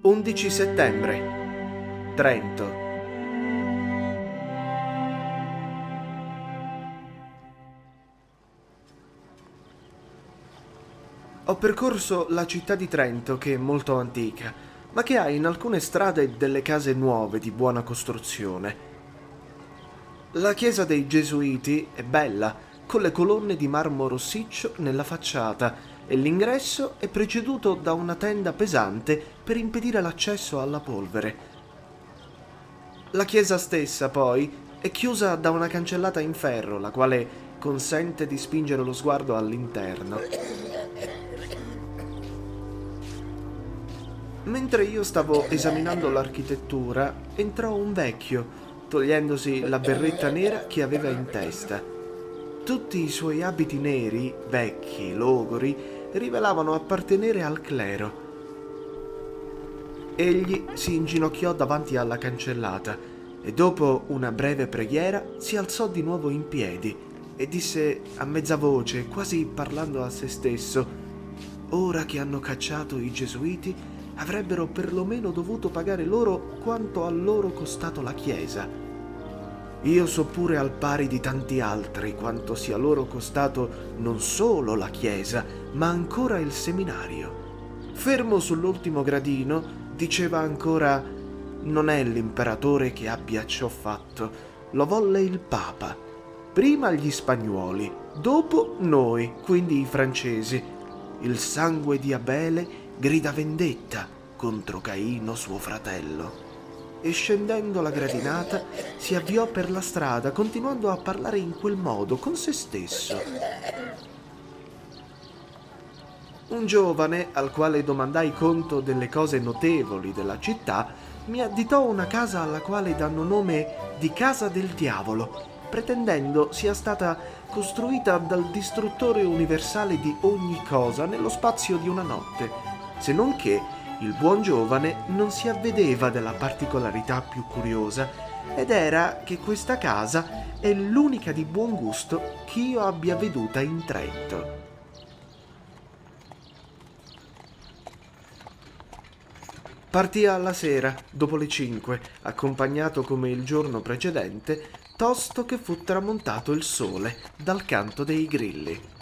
11 settembre, Trento. Ho percorso la città di Trento, che è molto antica, ma che ha in alcune strade delle case nuove di buona costruzione. La chiesa dei Gesuiti è bella, con le colonne di marmo rossiccio nella facciata e l'ingresso è preceduto da una tenda pesante per impedire l'accesso alla polvere. La chiesa stessa, poi, è chiusa da una cancellata in ferro, la quale consente di spingere lo sguardo all'interno. Mentre io stavo esaminando l'architettura, entrò un vecchio, togliendosi la berretta nera che aveva in testa. Tutti i suoi abiti neri, vecchi, logori, rivelavano appartenere al clero. Egli si inginocchiò davanti alla cancellata e dopo una breve preghiera si alzò di nuovo in piedi e disse a mezza voce, quasi parlando a se stesso, ora che hanno cacciato i gesuiti, avrebbero perlomeno dovuto pagare loro quanto a loro costato la Chiesa io so pure al pari di tanti altri quanto sia loro costato non solo la chiesa, ma ancora il seminario. Fermo sull'ultimo gradino, diceva ancora non è l'imperatore che abbia ciò fatto, lo volle il Papa. Prima gli spagnuoli, dopo noi, quindi i francesi. Il sangue di Abele grida vendetta contro Caino suo fratello e scendendo la gradinata si avviò per la strada continuando a parlare in quel modo con se stesso. Un giovane, al quale domandai conto delle cose notevoli della città, mi additò una casa alla quale danno nome di Casa del Diavolo, pretendendo sia stata costruita dal distruttore universale di ogni cosa nello spazio di una notte, se non che il buon giovane non si avvedeva della particolarità più curiosa ed era che questa casa è l'unica di buon gusto che io abbia veduta in Trento. Partì alla sera, dopo le cinque, accompagnato come il giorno precedente, tosto che fu tramontato il sole dal canto dei grilli.